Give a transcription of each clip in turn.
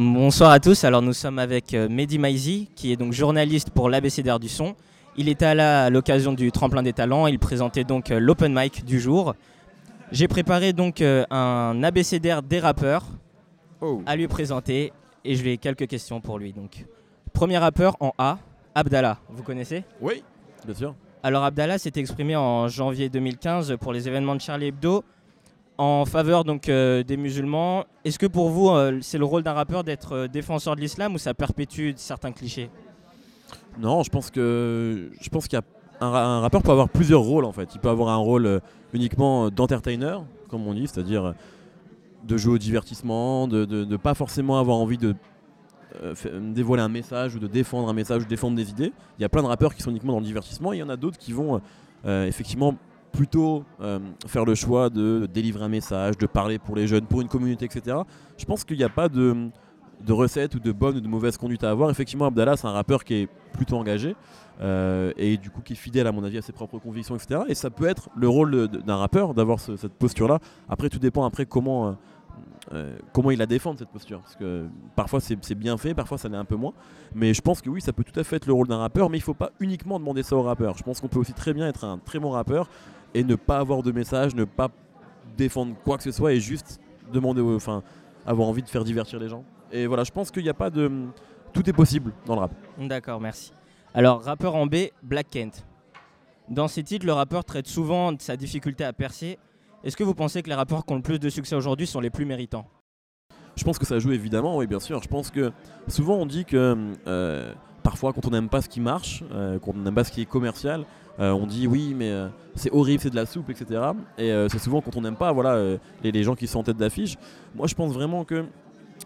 Bonsoir à tous. Alors nous sommes avec euh, Mehdi Maizi, qui est donc journaliste pour l'ABCDR du son. Il était là à l'occasion du tremplin des talents. Il présentait donc euh, l'open mic du jour. J'ai préparé donc euh, un ABCDR des rappeurs Oh. à lui présenter et je vais quelques questions pour lui. Donc premier rappeur en A, Abdallah. Vous connaissez? Oui, bien sûr. Alors Abdallah s'est exprimé en janvier 2015 pour les événements de Charlie Hebdo en faveur donc euh, des musulmans. Est-ce que pour vous euh, c'est le rôle d'un rappeur d'être euh, défenseur de l'islam ou ça perpétue certains clichés? Non, je pense que je pense a un, ra- un rappeur peut avoir plusieurs rôles en fait. Il peut avoir un rôle uniquement d'entertainer, comme on dit, c'est-à-dire de jouer au divertissement, de ne pas forcément avoir envie de dévoiler un message ou de défendre un message ou de défendre des idées. Il y a plein de rappeurs qui sont uniquement dans le divertissement. Il y en a d'autres qui vont effectivement plutôt euh, faire le choix de délivrer un message, de parler pour les jeunes, pour une communauté, etc. Je pense qu'il n'y a pas de, recette ou de bonne ou de mauvaise conduite à avoir. Effectivement, Abdallah, c'est un rappeur qui est plutôt engagé euh, et du coup qui est fidèle, à mon avis, à ses propres convictions, etc. Et ça peut être le rôle d'un rappeur d'avoir ce- cette posture-là. Après, tout dépend après comment. euh, comment il la défend cette posture parce que parfois c'est bien fait parfois ça l'est un peu moins mais je pense que oui ça peut tout à fait être le rôle d'un rappeur mais il faut pas uniquement demander ça au rappeur je pense qu'on peut aussi très bien être un très bon rappeur et ne pas avoir de message ne pas défendre quoi que ce soit et juste demander enfin avoir envie de faire divertir les gens et voilà je pense qu'il n'y a pas de tout est possible dans le rap D'accord, merci. Alors rappeur en B, Black Kent. Dans ses titres, le rappeur traite souvent de sa difficulté à percer. Est-ce que vous pensez que les rappeurs qui ont le plus de succès aujourd'hui sont les plus méritants? Je pense que ça joue évidemment, oui, bien sûr. Je pense que souvent on dit que euh, parfois quand on n'aime pas ce qui marche, euh, quand on n'aime pas ce qui est commercial, euh, on dit oui, mais euh, c'est horrible, c'est de la soupe, etc. Et euh, c'est souvent quand on n'aime pas voilà, les, gens qui sont en tête d'affiche. Moi je pense vraiment que.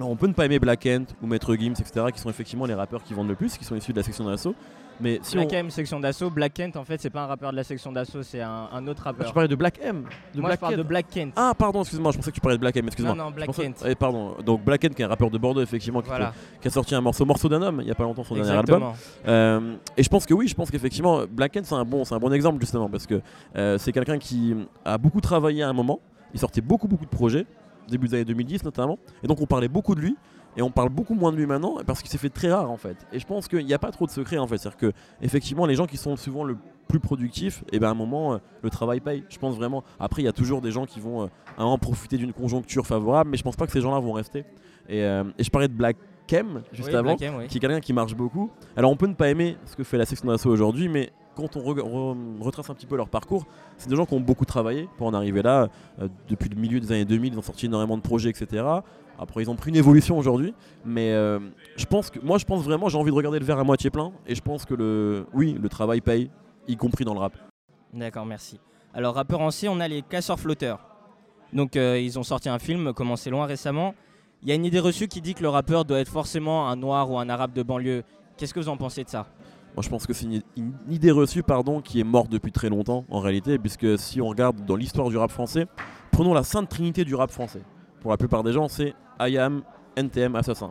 on peut ne pas aimer Black Kent ou Maître Gims, etc., qui sont effectivement les rappeurs qui vendent le plus, qui sont issus de la section d'assaut. Mais si Black on. M, section d'assaut. Black Kent, en fait, c'est pas un rappeur de la section d'assaut, c'est un, un autre Ah, rappeur. tu parlais de Black M de Moi, Black je parle Kent. de Black Kent. Ah, pardon, excuse-moi, je pensais que tu parlais de Black M, excuse-moi. non, non, Black pensais- Kent. eh, pardon. Donc Black Kent, qui est un rappeur de Bordeaux, effectivement, qui, Voilà, qui a sorti un morceau, morceau d'un homme, il y a pas longtemps, son dernier album. exactement. Euh, et je pense que oui, je pense qu'effectivement, Black Kent, c'est un, bon, un bon exemple, justement, parce que euh, c'est quelqu'un qui a beaucoup travaillé à un moment. Il sortait beaucoup, beaucoup de projets, début des années 2010 notamment. Et donc, on parlait beaucoup de lui. Et on parle beaucoup moins de lui maintenant parce qu'il s'est fait très rare en fait. Et je pense qu'il n'y a pas trop de secret en fait. C'est-à-dire que effectivement les gens qui sont souvent le plus productifs, et ben à un moment euh, le travail paye. Je pense vraiment. Après il y a toujours des gens qui vont euh, à un moment profiter d'une conjoncture favorable, mais je pense pas que ces gens-là vont rester. Et, euh, et je parlais de Black Kem juste Oui, avant Black M, oui. qui est quelqu'un qui marche beaucoup. Alors on peut ne pas aimer ce que fait la section d'assaut aujourd'hui, mais quand on re- re- retrace un petit peu leur parcours, c'est des gens qui ont beaucoup travaillé pour en arriver là. Euh, depuis le milieu des années 2000, ils ont sorti énormément de projets, etc. Après, ils ont pris une évolution aujourd'hui, mais euh, je pense que moi, je pense vraiment, j'ai envie de regarder le verre à moitié plein, et je pense que le, oui, le travail paye, y compris dans le rap. D'accord, merci. Alors, rappeur en C, on a les casseurs flotteurs. Donc, euh, ils ont sorti un film, Commencez loin récemment. Il y a une idée reçue qui dit que le rappeur doit être forcément un noir ou un arabe de banlieue. Qu'est-ce que vous en pensez de ça? Moi, je pense que c'est une, idée reçue, qui est morte depuis très longtemps, en réalité, puisque si on regarde dans l'histoire du rap français, prenons la sainte trinité du rap français. Pour la plupart des gens, c'est IAM, NTM, Assassin.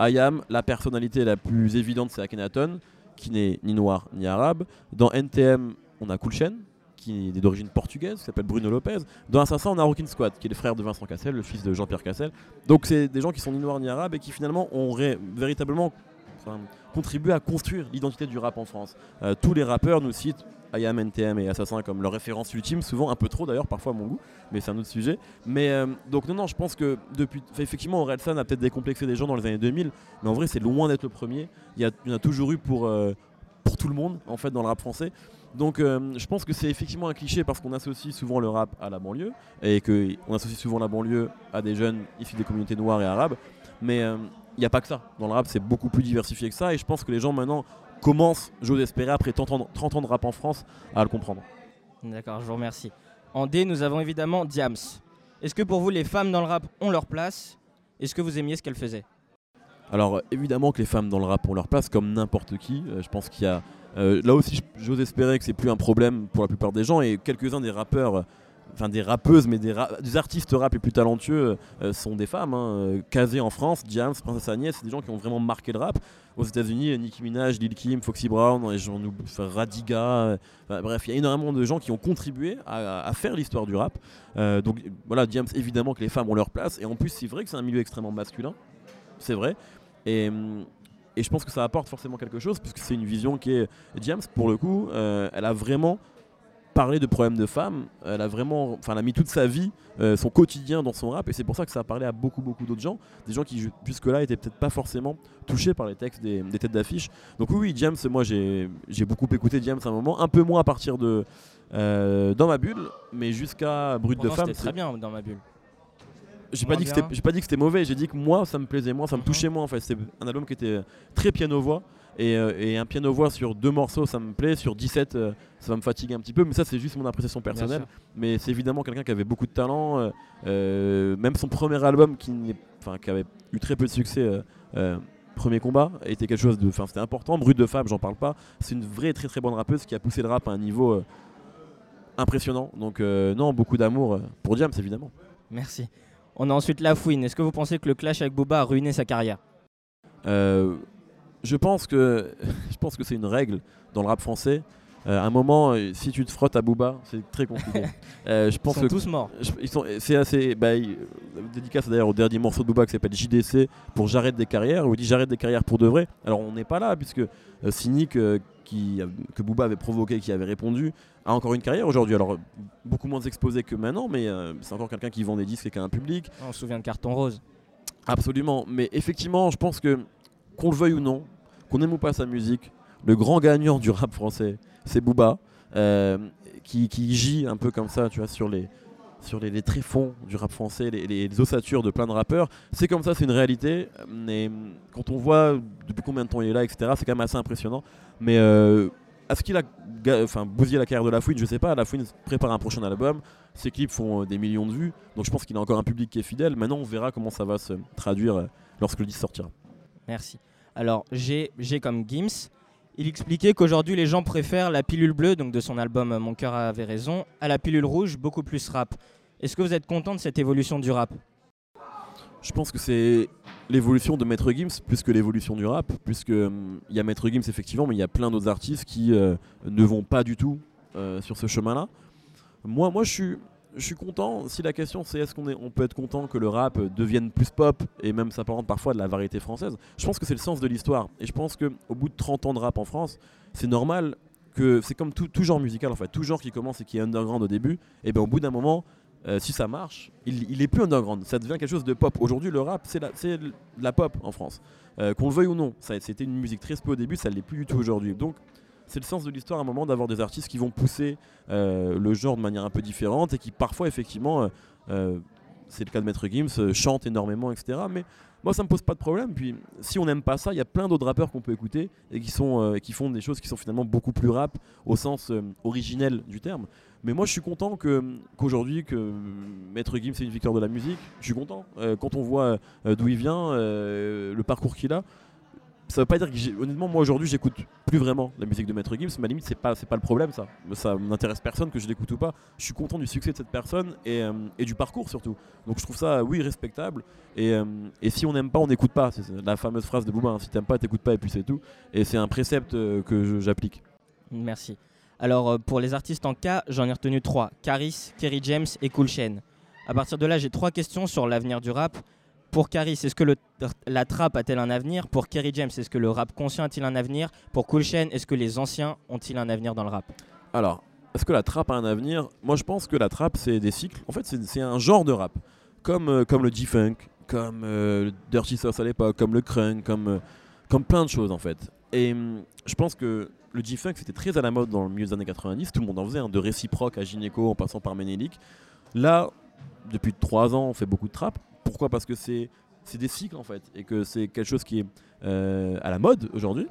IAM, la personnalité la plus évidente, c'est Akhenaton, qui n'est ni noir ni arabe. Dans NTM, on a Coolchen, qui est d'origine portugaise, qui s'appelle Bruno Lopez. Dans Assassin, on a Rockin' Squad, qui est le frère de Vincent Cassel, le fils de Jean-Pierre Cassel. Donc, c'est des gens qui sont ni noirs ni arabes et qui finalement ont véritablement enfin, contribué à construire l'identité du rap en France. Euh, tous les rappeurs nous citent IAM, NTM et Assassin comme leur référence ultime, souvent un peu trop d'ailleurs, parfois à mon goût, mais c'est un autre sujet. Mais euh, donc, non, non, je pense que depuis. effectivement, Orelsan a peut-être décomplexé des gens dans les années 2000, mais en vrai, c'est loin d'être le premier. Il y, a, en a toujours eu pour, euh, pour tout le monde, en fait, dans le rap français. Donc, je pense que c'est effectivement un cliché parce qu'on associe souvent le rap à la banlieue et qu'on associe souvent la banlieue à des jeunes issus des communautés noires et arabes. Mais n'y a pas que ça. Dans le rap, c'est beaucoup plus diversifié que ça. Et je pense que les gens maintenant commencent, j'ose espérer, après 30 ans, 30 ans de rap en France, à le comprendre. D'accord, je vous remercie. En D, nous avons évidemment Diams. Est-ce que pour vous, les femmes dans le rap ont leur place? Est-ce que vous aimiez ce qu'elles faisaient? Alors évidemment que les femmes dans le rap ont leur place comme n'importe qui. Euh, je pense qu'il y a euh, là aussi, j'ose espérer que c'est plus un problème pour la plupart des gens et quelques-uns des rappeurs, enfin des rappeuses, mais des, artistes rap les plus talentueux euh, sont des femmes. Hein. Euh, en France, Diams, Princesse Agnès, c'est des gens qui ont vraiment marqué le rap. Aux États-Unis, euh, Nicki Minaj, Lil Kim, Foxy Brown, et enfin, Radiga. bref, il y a énormément de gens qui ont contribué à, faire l'histoire du rap. Donc voilà, Diams, évidemment que les femmes ont leur place et en plus, c'est vrai que c'est un milieu extrêmement masculin. c'est vrai. Et, et, je pense que ça apporte forcément quelque chose, puisque c'est une vision qui est. James, pour le coup, elle a vraiment parler de problèmes de femmes. Elle a vraiment, enfin, elle a mis toute sa vie, euh, son quotidien dans son rap, et c'est pour ça que ça a parlé à beaucoup, beaucoup d'autres gens, des gens qui jusque-là étaient peut-être pas forcément touchés par les textes des, têtes d'affiche. Donc oui, James, moi j'ai beaucoup écouté James à un moment, un peu moins à partir de euh, dans ma bulle, mais jusqu'à Brut de femme. C'était très bien dans ma bulle. J'ai pas, dit que pas dit que c'était mauvais, j'ai dit que moi ça me plaisait, moi ça me mhm. touchait moins en fait. C'était un album qui était très piano-voix. Euh, et, un piano-voix sur deux morceaux, ça me plaît. Sur 17, euh, ça va me fatiguer un petit peu. Mais ça, c'est juste mon appréciation personnelle. Mais c'est évidemment quelqu'un qui avait beaucoup de talent. Euh, même son premier album, qui, qui avait eu très peu de succès, Premier Combat, était quelque chose de. Enfin, c'était important. Brut de Fab, j'en parle pas. C'est une vraie, très très bonne rappeuse qui a poussé le rap à un niveau impressionnant. Donc, non, beaucoup d'amour pour James, évidemment. Merci. On a ensuite La Fouine. Est-ce que vous pensez que le clash avec Booba a ruiné sa carrière? Je pense que je pense que c'est une règle dans le rap français. Euh, à un moment, euh, si tu te frottes à Booba, c'est très compliqué. Euh, je pense ils sont tous morts. ils sont, c'est assez. Bah, dédicace d'ailleurs au dernier morceau de Booba qui s'appelle JDC pour J'arrête des carrières, où il dit J'arrête des carrières pour de vrai. Alors on n'est pas là, puisque Cynic, qui, que Booba avait provoqué, qui avait répondu, a encore une carrière aujourd'hui. Alors beaucoup moins exposé que maintenant, mais c'est encore quelqu'un qui vend des disques et qui a un public. On se souvient de Carton Rose. Absolument. Mais effectivement, je pense que qu'on le veuille ou non, qu'on aime ou pas sa musique, le grand gagnant du rap français, c'est Booba, euh, qui, gît un peu comme ça, tu vois, sur les, sur les, tréfonds du rap français, les, ossatures de plein de rappeurs. C'est comme ça, c'est une réalité. Mais quand on voit depuis combien de temps il est là, etc., c'est quand même assez impressionnant. Mais euh, est-ce qu'il a enfin, bousillé la carrière de La Fouine? Je sais pas. La Fouine prépare un prochain album. Ses clips font euh, des millions de vues. Donc je pense qu'il a encore un public qui est fidèle. Maintenant, on verra comment ça va se traduire lorsque le disque sortira. Merci. Alors, j'ai comme Gims. Il expliquait qu'aujourd'hui, les gens préfèrent la pilule bleue, donc de son album Mon cœur avait raison, à la pilule rouge, beaucoup plus rap. Est-ce que vous êtes content de cette évolution du rap? Je pense que c'est l'évolution de Maître Gims plus que l'évolution du rap, puisque hum, il y a Maître Gims effectivement, mais il y a plein d'autres artistes qui euh, ne vont pas du tout euh, sur ce chemin-là. Moi, moi, je suis, je suis content. Si la question c'est est-ce qu'on est, on peut être content que le rap devienne plus pop et même s'apparente parfois de la variété française, je pense que c'est le sens de l'histoire. Et je pense qu'au bout de 30 ans de rap en France, c'est normal que c'est comme tout, genre musical en fait, tout genre qui commence et qui est underground au début, et bien au bout d'un moment, euh, si ça marche, il, il, est plus underground, ça devient quelque chose de pop. Aujourd'hui, le rap, c'est la, la, pop en France. Euh, qu'on le veuille ou non, c'était une musique très peu au début, ça ne l'est plus du tout aujourd'hui. Donc c'est le sens de l'histoire à un moment d'avoir des artistes qui vont pousser euh, le genre de manière un peu différente et qui parfois effectivement, euh, euh, c'est le cas de Maître Gims, chantent énormément, etc. Mais moi ça me pose pas de problème. Puis si on n'aime pas ça, il y a plein d'autres rappeurs qu'on peut écouter et qui, sont, qui font des choses qui sont finalement beaucoup plus rap au sens originel du terme. Mais moi je suis content qu'aujourd'hui que Maître Gims est une victoire de la musique. Je suis content. quand on voit d'où il vient, le parcours qu'il a ça veut pas dire que honnêtement moi aujourd'hui j'écoute plus vraiment la musique de Maître Gims ma limite c'est pas c'est pas le problème ça. Ça n'intéresse personne que je l'écoute ou pas. Je suis content du succès de cette personne et, euh, du parcours surtout. Donc je trouve ça oui respectable et, euh, et si on n'aime pas on n'écoute pas. C'est la fameuse phrase de Booba hein, si t'aimes pas t'écoutes pas et puis c'est tout. Et c'est un précepte euh, que j'applique. Merci. Alors pour les artistes en cas j'en ai retenu trois. Caris Kerry James et Cool Chain. À partir de là j'ai trois questions sur l'avenir du rap pour Caris, est-ce que la trappe a-t-elle un avenir? Pour Kerry James, est-ce que le rap conscient a-t-il un avenir? Pour Cool Chain, est-ce que les anciens ont-ils un avenir dans le rap? Alors, est-ce que la trappe a un avenir? Moi, je pense que la trappe, c'est des cycles. En fait, c'est un genre de rap. Comme, euh, comme le G-Funk, comme euh, le Dirty Sauce à l'époque, comme le crunk, comme, euh, comme plein de choses, en fait. Et hum, je pense que le G-Funk, c'était très à la mode dans le milieu des années 90. Tout le monde en faisait, hein, de réciproque à Gynéco en passant par Ménélique. Là, depuis trois ans, on fait beaucoup de trap. Pourquoi? Parce que c'est des cycles en fait et que c'est quelque chose qui est euh, à la mode aujourd'hui.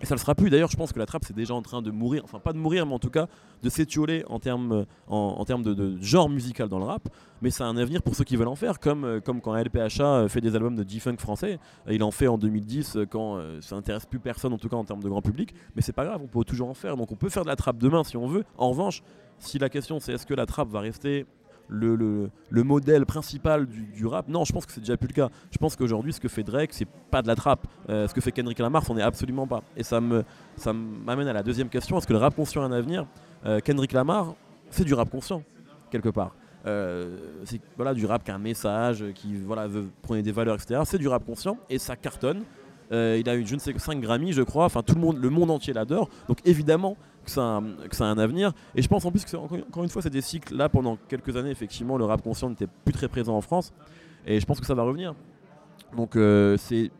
Et ça ne le sera plus. D'ailleurs, je pense que la trappe, c'est déjà en train de mourir. Enfin, pas de mourir, mais en tout cas de s'étioler en termes, de, genre musical dans le rap. Mais ça a un avenir pour ceux qui veulent en faire. Comme, euh, quand LPHA fait des albums de G-Funk français. Il en fait en 2010 euh, quand ça n'intéresse plus personne, en tout cas en termes de grand public. Mais c'est pas grave, on peut toujours en faire. Donc on peut faire de la trappe demain si on veut. En revanche, si la question c'est est-ce que la trappe va rester le, le, modèle principal du, rap. Non, je pense que c'est déjà plus le cas. Je pense qu'aujourd'hui, ce que fait Drake, c'est pas de la trappe. Euh, ce que fait Kendrick Lamar, c'en est absolument pas. Et ça me ça m'amène à la deuxième question est-ce que le rap conscient a un avenir euh, Kendrick Lamar, c'est du rap conscient, quelque part. c'est voilà, du rap qui a un message, qui voilà, veut prendre des valeurs, etc. C'est du rap conscient et ça cartonne. il a eu je ne sais que 5 Grammy, je crois. Enfin, tout le monde, le monde entier l'adore. Donc évidemment que ça, a, que ça a un avenir. Et je pense en plus que encore une fois, c'est des cycles. Là, pendant quelques années, effectivement, le rap conscient n'était plus très présent en France. Et je pense que ça va revenir. Donc c'est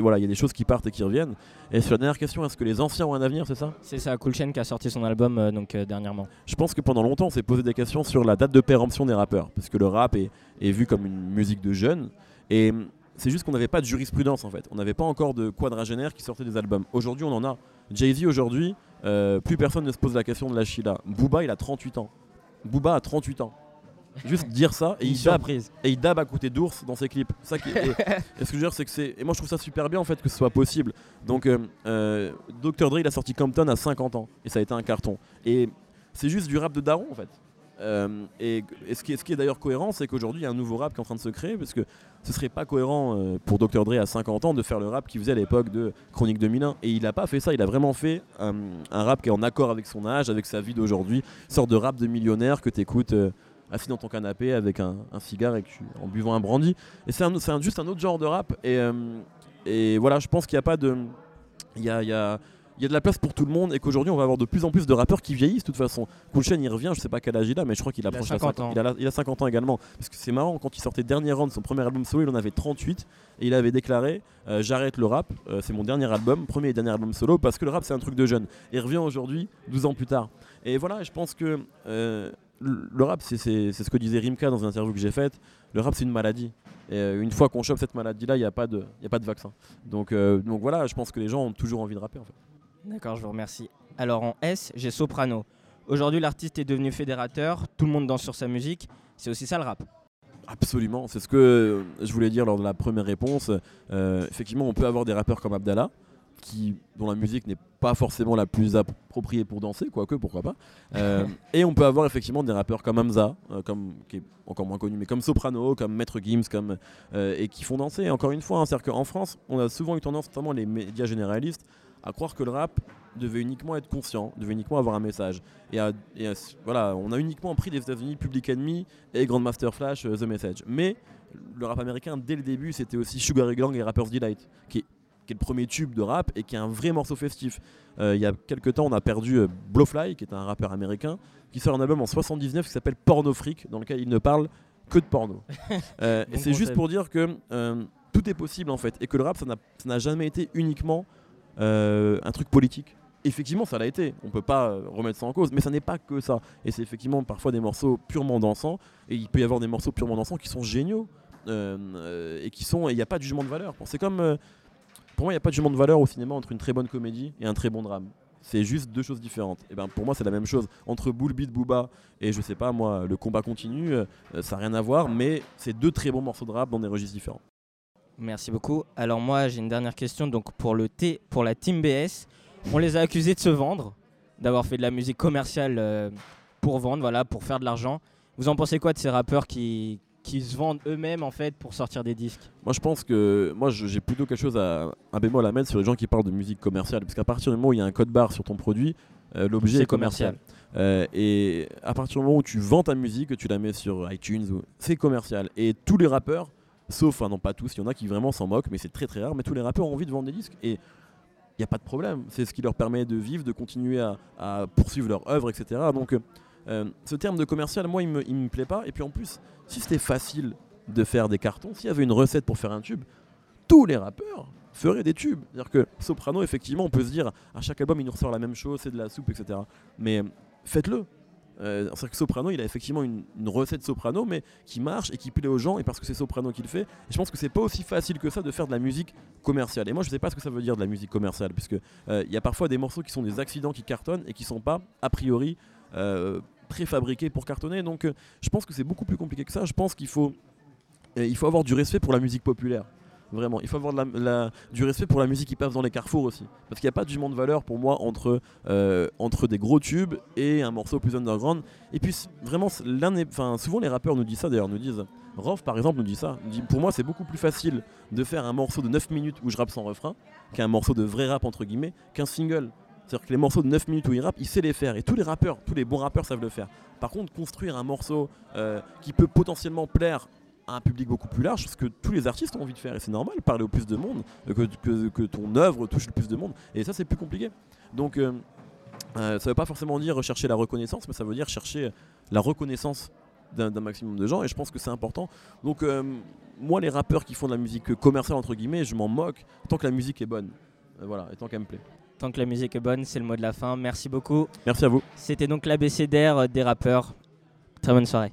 voilà, il y a des choses qui partent et qui reviennent. Et sur la dernière question, est-ce que les anciens ont un avenir, c'est ça? C'est ça, Cool Chain qui a sorti son album euh, donc euh, dernièrement. Je pense que pendant longtemps, on s'est posé des questions sur la date de péremption des rappeurs, parce que le rap est, vu comme une musique de jeunes. Et c'est juste qu'on n'avait pas de jurisprudence en fait. On n'avait pas encore de quadragénaire qui sortait des albums. Aujourd'hui, on en a. Jay-Z, aujourd'hui, euh, plus personne ne se pose la question de la Sheila. Booba, il a 38 ans. Booba a 38 ans. Juste dire ça et il, dab, et il dab à côté d'ours dans ses clips. Ça qui, et, ce que je veux dire, c'est que c'est. Et moi je trouve ça super bien en fait que ce soit possible. Donc euh, euh, Dr. Dre il a sorti Compton à 50 ans et ça a été un carton. Et c'est juste du rap de daron en fait. Euh, et, ce qui est, d'ailleurs cohérent, c'est qu'aujourd'hui il y a un nouveau rap qui est en train de se créer parce que ce serait pas cohérent pour Dr. Dre à 50 ans de faire le rap qu'il faisait à l'époque de Chronique 2001. Et il a pas fait ça, il a vraiment fait un, rap qui est en accord avec son âge, avec sa vie d'aujourd'hui, sorte de rap de millionnaire que tu écoutes assis dans ton canapé avec un, cigare et en buvant un brandy. Et c'est juste un autre genre de rap. Et, euh, voilà, je pense qu'il n'y a pas de. Il y, a, y a, de la place pour tout le monde et qu'aujourd'hui on va avoir de plus en plus de rappeurs qui vieillissent de toute façon. Cool il revient, je sais pas quel âge il a, mais je crois qu'il approche il a 50 ans. Il a, il a, 50 ans également. Parce que c'est marrant, quand il sortait dernier round, son premier album solo, il en avait 38 et il avait déclaré euh, J'arrête le rap, euh, c'est mon dernier album, premier et dernier album solo, parce que le rap c'est un truc de jeune. Et il revient aujourd'hui, 12 ans plus tard. Et voilà, je pense que le rap, c'est ce que disait Rimka dans une interview que j'ai faite. Le rap, c'est une maladie. Et euh, une fois qu'on chope cette maladie-là, il n'y a, pas de, a pas de vaccin. Donc, euh, donc voilà, je pense que les gens ont toujours envie de rapper en fait. D'accord, je vous remercie. Alors en S, j'ai Soprano. Aujourd'hui, l'artiste est devenu fédérateur, tout le monde danse sur sa musique. C'est aussi ça le rap. Absolument, c'est ce que je voulais dire lors de la première réponse. Euh, effectivement, on peut avoir des rappeurs comme Abdallah, dont la musique n'est pas forcément la plus appropriée pour danser, quoique, pourquoi pas. Euh, et on peut avoir effectivement des rappeurs comme Hamza, euh, qui est encore moins connu, mais comme Soprano, comme Maître Gims, euh, et qui font danser. encore une fois, hein, c'est-à-dire qu'en France, on a souvent eu tendance, notamment les médias généralistes, à croire que le rap devait uniquement être conscient, devait uniquement avoir un message. Et, voilà, on a uniquement pris des États-Unis Public Enemy et Grandmaster Flash, The Message. Mais le rap américain, dès le début, c'était aussi Sugar Gang et Rapper's Delight, qui est qui est le premier tube de rap et qui est un vrai morceau festif. Euh, il y a quelques temps, on a perdu euh, Blowfly, qui est un rappeur américain, qui sort un album en 79 qui s'appelle Porno Freak, dans lequel il ne parle que de porno. Euh, et c'est juste pour dire que tout est possible en fait, et que le rap, ça n'a jamais été uniquement un truc politique. Effectivement, ça l'a été, on peut pas remettre ça en cause, mais ça n'est pas que ça. Et c'est effectivement parfois des morceaux purement dansants, et il peut y avoir des morceaux purement dansants qui sont géniaux. et qui sont, il n'y a pas de jugement de valeur. C'est comme pour moi, il n'y a pas de jugement de valeur au cinéma entre une très bonne comédie et un très bon drame. C'est juste deux choses différentes. Et ben pour moi, c'est la même chose. Entre Bullbeat, Booba et je sais pas moi, le combat continue, euh, ça n'a rien à voir, mais c'est deux très bons morceaux de rap dans des registres différents. Merci beaucoup. Alors moi, j'ai une dernière question. Donc pour le T, pour la Team BS, on les a accusés de se vendre, d'avoir fait de la musique commerciale euh, pour vendre, voilà, pour faire de l'argent. Vous en pensez quoi de ces rappeurs qui, qui se vendent eux-mêmes en fait pour sortir des disques? Moi je pense que moi j'ai plutôt quelque chose à un bémol à mettre sur les gens qui parlent de musique commerciale parce qu'à partir du moment où il y a un code barre sur ton produit, euh, l'objet est, commercial. Euh, et à partir du moment où tu vends ta musique, que tu la mets sur iTunes, c'est commercial. Et tous les rappeurs, sauf, enfin non pas tous, il y en a qui vraiment s'en moquent, mais c'est très très rare, mais tous les rappeurs ont envie de vendre des disques. Et il n'y a pas de problème. C'est ce qui leur permet de vivre, de continuer à, poursuivre leur œuvre, etc. Donc euh, ce terme de commercial, moi, il me, me plaît pas. Et puis en plus, si c'était facile de faire des cartons, s'il y avait une recette pour faire un tube, tous les rappeurs feraient des tubes. C'est-à-dire que Soprano, effectivement, on peut se dire, à chaque album, il nous ressort la même chose, c'est de la soupe, etc. Mais faites-le. Euh, c'est que Soprano, il a effectivement une, recette Soprano, mais qui marche et qui plaît aux gens, et parce que c'est Soprano qui le fait. Et je pense que c'est pas aussi facile que ça de faire de la musique commerciale. Et moi, je sais pas ce que ça veut dire de la musique commerciale, puisque euh, il y a parfois des morceaux qui sont des accidents qui cartonnent et qui sont pas a priori euh, préfabriqué pour cartonner. Donc euh, je pense que c'est beaucoup plus compliqué que ça. Je pense qu'il faut, euh, il faut avoir du respect pour la musique populaire. Vraiment, il faut avoir du respect pour la musique qui passe dans les carrefours aussi. Parce qu'il n'y a pas de jugement de valeur pour moi entre, euh, entre des gros tubes et un morceau plus underground. Et puis vraiment, enfin, souvent les rappeurs nous disent ça d'ailleurs, nous disent, Rof par exemple nous dit ça. pour moi c'est beaucoup plus facile de faire un morceau de 9 minutes où je rappe sans refrain qu'un morceau de vrai rap entre guillemets qu'un single C'est-à-dire que les morceaux de 9 minutes où il rappe, il sait les faire. Et tous les rappeurs, tous les bons rappeurs savent le faire. Par contre, construire un morceau euh, qui peut potentiellement plaire à un public beaucoup plus large, ce que tous les artistes ont envie de faire. Et c'est normal, parler au plus de monde, euh, que, que- que ton œuvre touche le plus de monde. Et ça, c'est plus compliqué. Donc, euh, euh, ça veut pas forcément dire chercher la reconnaissance, mais ça veut dire chercher la reconnaissance d'un maximum de gens. Et je pense que c'est important. Donc, euh, moi, les rappeurs qui font de la musique commerciale, entre guillemets, je m'en moque tant que la musique est bonne. Euh, voilà, et tant qu'elle me plaît. Tant que la musique est bonne, c'est le mot de la fin. Merci beaucoup. Merci à vous. C'était donc l'ABCDR des rappeurs. Très bonne soirée.